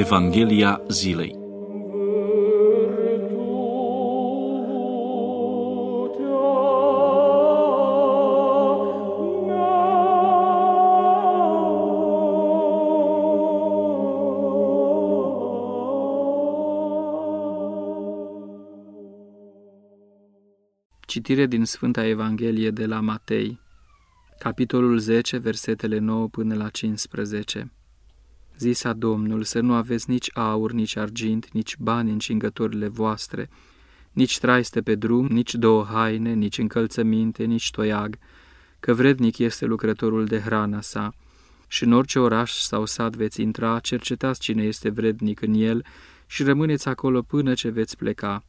Evanghelia zilei Citire din Sfânta Evanghelie de la Matei, capitolul 10, versetele 9 până la 15. Zisa Domnul să nu aveți nici aur, nici argint, nici bani în cingătorile voastre, nici traiste pe drum, nici două haine, nici încălțăminte, nici toiag, că vrednic este lucrătorul de hrana sa. Și în orice oraș sau sat veți intra, cercetați cine este vrednic în el și rămâneți acolo până ce veți pleca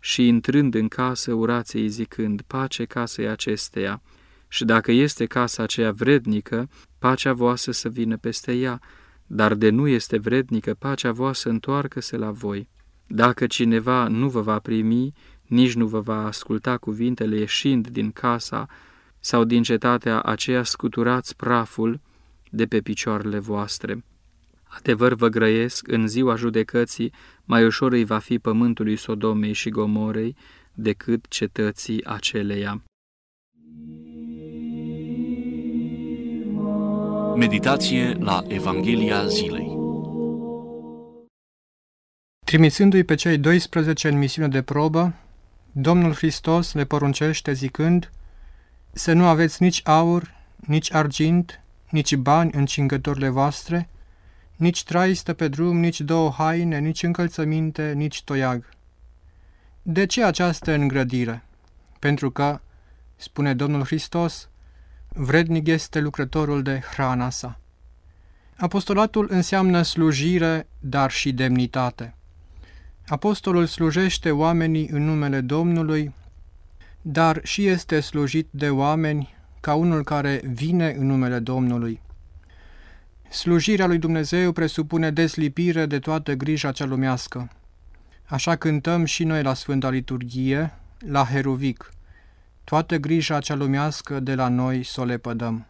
și intrând în casă urați-i zicând, pace casei acesteia, și dacă este casa aceea vrednică, pacea voastră să vină peste ea, dar de nu este vrednică, pacea voastră întoarcă-se la voi. Dacă cineva nu vă va primi, nici nu vă va asculta cuvintele ieșind din casa sau din cetatea aceea scuturați praful de pe picioarele voastre. Adevăr vă grăiesc, în ziua judecății, mai ușor îi va fi pământului Sodomei și Gomorei decât cetății aceleia. Meditație la Evanghelia zilei Trimițându-i pe cei 12 în misiune de probă, Domnul Hristos le poruncește zicând să nu aveți nici aur, nici argint, nici bani în cingătorile voastre, nici trai stă pe drum, nici două haine, nici încălțăminte, nici toiag. De ce această îngrădire? Pentru că, spune Domnul Hristos, vrednic este lucrătorul de hrana sa. Apostolatul înseamnă slujire, dar și demnitate. Apostolul slujește oamenii în numele Domnului, dar și este slujit de oameni ca unul care vine în numele Domnului. Slujirea lui Dumnezeu presupune deslipire de toată grija cea lumească. Așa cântăm și noi la Sfânta Liturghie, la Heruvic. Toată grija cea lumească de la noi să o lepădăm.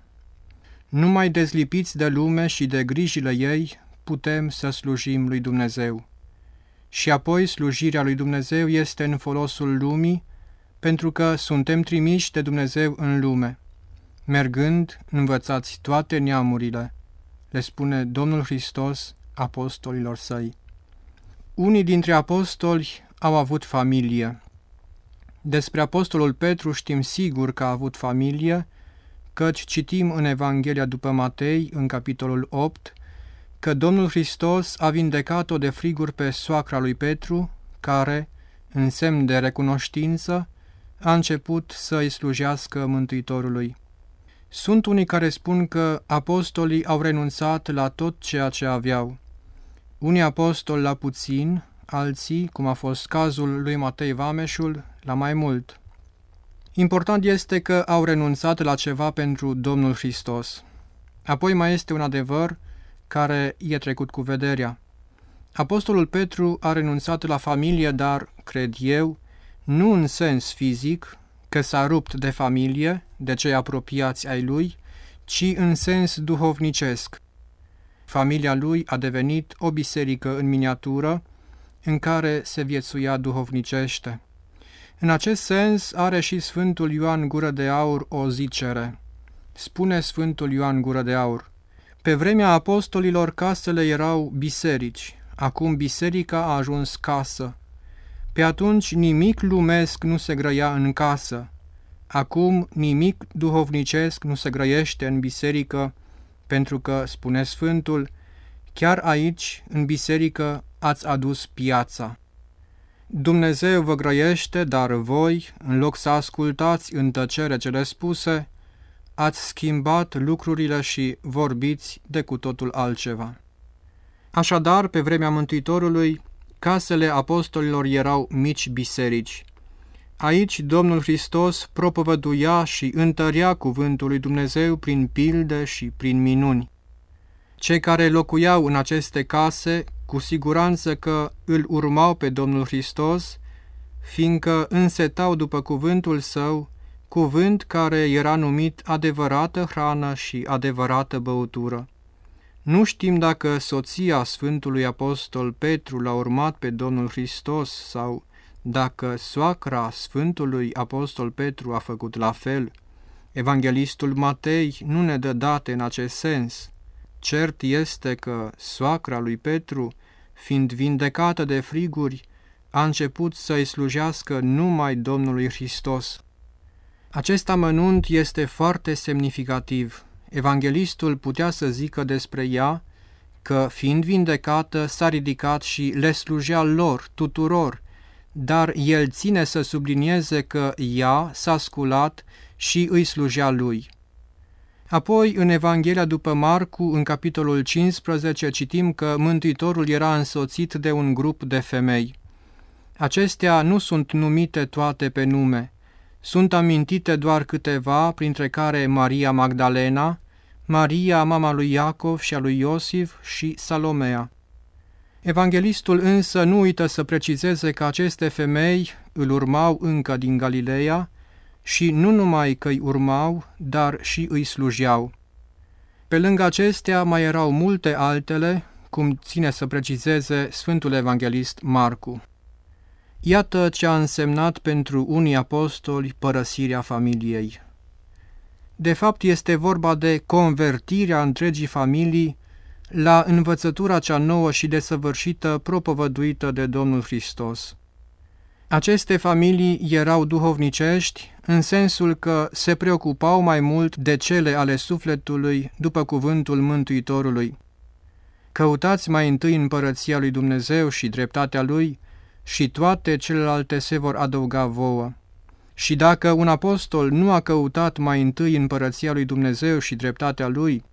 Numai dezlipiți de lume și de grijile ei, putem să slujim lui Dumnezeu. Și apoi slujirea lui Dumnezeu este în folosul lumii, pentru că suntem trimiși de Dumnezeu în lume. Mergând, învățați toate neamurile, le spune Domnul Hristos apostolilor săi. Unii dintre apostoli au avut familie. Despre apostolul Petru știm sigur că a avut familie, căci citim în Evanghelia după Matei, în capitolul 8, că Domnul Hristos a vindecat-o de friguri pe soacra lui Petru, care, în semn de recunoștință, a început să-i slujească Mântuitorului. Sunt unii care spun că apostolii au renunțat la tot ceea ce aveau. Unii apostoli la puțin, alții, cum a fost cazul lui Matei Vameșul, la mai mult. Important este că au renunțat la ceva pentru Domnul Hristos. Apoi mai este un adevăr care e trecut cu vederea. Apostolul Petru a renunțat la familie, dar, cred eu, nu în sens fizic, că s-a rupt de familie, de cei apropiați ai lui, ci în sens duhovnicesc. Familia lui a devenit o biserică în miniatură, în care se viețuia duhovnicește. În acest sens are și Sfântul Ioan Gură de Aur o zicere. Spune Sfântul Ioan Gură de Aur, Pe vremea apostolilor casele erau biserici, acum biserica a ajuns casă, pe atunci nimic lumesc nu se grăia în casă. Acum nimic duhovnicesc nu se grăiește în biserică, pentru că, spune Sfântul, chiar aici, în biserică, ați adus piața. Dumnezeu vă grăiește, dar voi, în loc să ascultați în tăcere cele spuse, ați schimbat lucrurile și vorbiți de cu totul altceva. Așadar, pe vremea Mântuitorului, Casele apostolilor erau mici biserici. Aici Domnul Hristos propovăduia și întărea cuvântul lui Dumnezeu prin pilde și prin minuni. Cei care locuiau în aceste case, cu siguranță că îl urmau pe Domnul Hristos, fiindcă însetau după cuvântul său, cuvânt care era numit adevărată hrană și adevărată băutură. Nu știm dacă soția Sfântului Apostol Petru l-a urmat pe Domnul Hristos sau dacă soacra Sfântului Apostol Petru a făcut la fel. Evanghelistul Matei nu ne dă date în acest sens. Cert este că soacra lui Petru, fiind vindecată de friguri, a început să-i slujească numai Domnului Hristos. Acest amănunt este foarte semnificativ. Evanghelistul putea să zică despre ea că, fiind vindecată, s-a ridicat și le slujea lor, tuturor, dar el ține să sublinieze că ea s-a sculat și îi slujea lui. Apoi, în Evanghelia după Marcu, în capitolul 15, citim că Mântuitorul era însoțit de un grup de femei. Acestea nu sunt numite toate pe nume. Sunt amintite doar câteva, printre care Maria Magdalena, Maria, mama lui Iacov și a lui Iosif și Salomea. Evanghelistul însă nu uită să precizeze că aceste femei îl urmau încă din Galileea și nu numai că îi urmau, dar și îi slujeau. Pe lângă acestea mai erau multe altele, cum ține să precizeze Sfântul Evanghelist Marcu. Iată ce a însemnat pentru unii apostoli părăsirea familiei. De fapt, este vorba de convertirea întregii familii la învățătura cea nouă și desăvârșită propovăduită de Domnul Hristos. Aceste familii erau duhovnicești în sensul că se preocupau mai mult de cele ale sufletului după cuvântul Mântuitorului. Căutați mai întâi împărăția lui Dumnezeu și dreptatea lui și toate celelalte se vor adăuga vouă. Și dacă un apostol nu a căutat mai întâi împărăția lui Dumnezeu și dreptatea lui,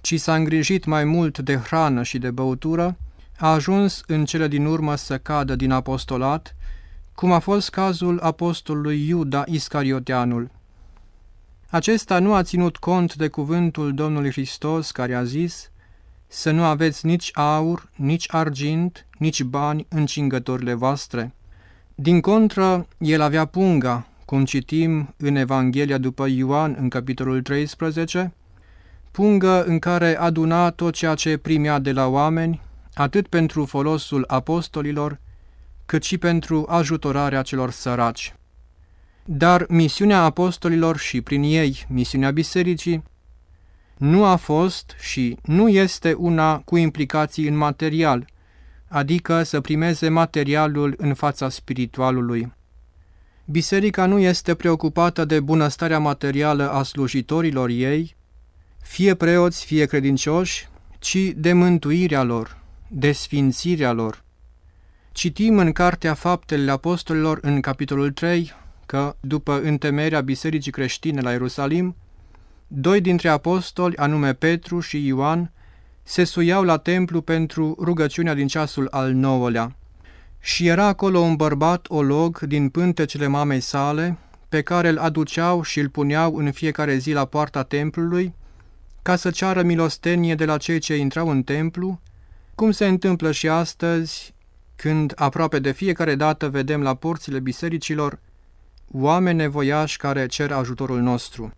ci s-a îngrijit mai mult de hrană și de băutură, a ajuns în cele din urmă să cadă din apostolat, cum a fost cazul apostolului Iuda Iscarioteanul. Acesta nu a ținut cont de cuvântul Domnului Hristos care a zis să nu aveți nici aur, nici argint, nici bani în cingătorile voastre. Din contră, el avea punga, cum citim în Evanghelia după Ioan în capitolul 13, pungă în care aduna tot ceea ce primea de la oameni, atât pentru folosul apostolilor, cât și pentru ajutorarea celor săraci. Dar misiunea apostolilor și prin ei misiunea bisericii nu a fost și nu este una cu implicații în material, adică să primeze materialul în fața spiritualului. Biserica nu este preocupată de bunăstarea materială a slujitorilor ei, fie preoți, fie credincioși, ci de mântuirea lor, de sfințirea lor. Citim în Cartea Faptele Apostolilor, în capitolul 3, că, după întemerea Bisericii creștine la Ierusalim, doi dintre apostoli, anume Petru și Ioan, se suiau la templu pentru rugăciunea din ceasul al nouălea. Și era acolo un bărbat olog din pântecele mamei sale, pe care îl aduceau și îl puneau în fiecare zi la poarta templului, ca să ceară milostenie de la cei ce intrau în templu, cum se întâmplă și astăzi, când aproape de fiecare dată vedem la porțile bisericilor oameni nevoiași care cer ajutorul nostru.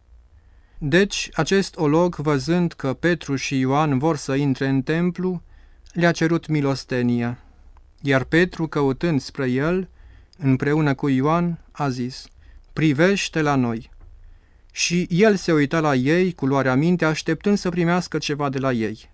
Deci, acest olog, văzând că Petru și Ioan vor să intre în templu, le-a cerut milostenie. Iar Petru, căutând spre el, împreună cu Ioan, a zis, Privește la noi! Și el se uita la ei cu luarea minte, așteptând să primească ceva de la ei.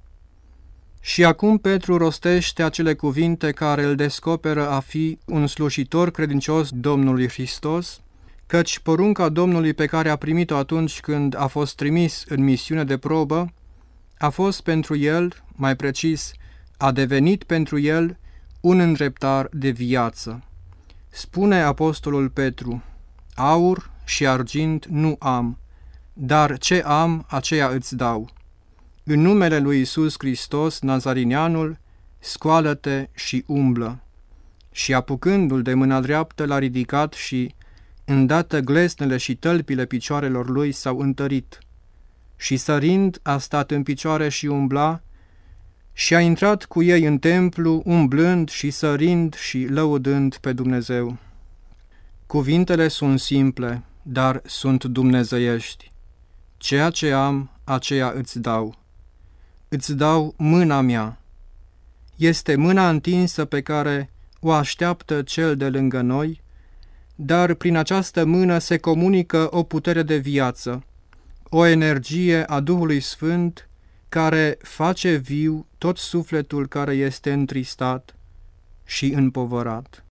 Și acum Petru rostește acele cuvinte care îl descoperă a fi un slujitor credincios Domnului Hristos, căci porunca Domnului pe care a primit-o atunci când a fost trimis în misiune de probă, a fost pentru el, mai precis, a devenit pentru el un îndreptar de viață. Spune apostolul Petru, aur și argint nu am, dar ce am, aceea îți dau. În numele lui Isus Hristos, Nazarineanul, scoală-te și umblă. Și apucându-l de mâna dreaptă, l-a ridicat și, îndată glesnele și tălpile picioarelor lui s-au întărit. Și sărind, a stat în picioare și umbla, și a intrat cu ei în templu, umblând și sărind și lăudând pe Dumnezeu. Cuvintele sunt simple, dar sunt dumnezeiești. Ceea ce am, aceea îți dau. Îți dau mâna mea. Este mâna întinsă pe care o așteaptă cel de lângă noi, dar prin această mână se comunică o putere de viață, o energie a Duhului Sfânt care face viu tot sufletul care este întristat și împovărat.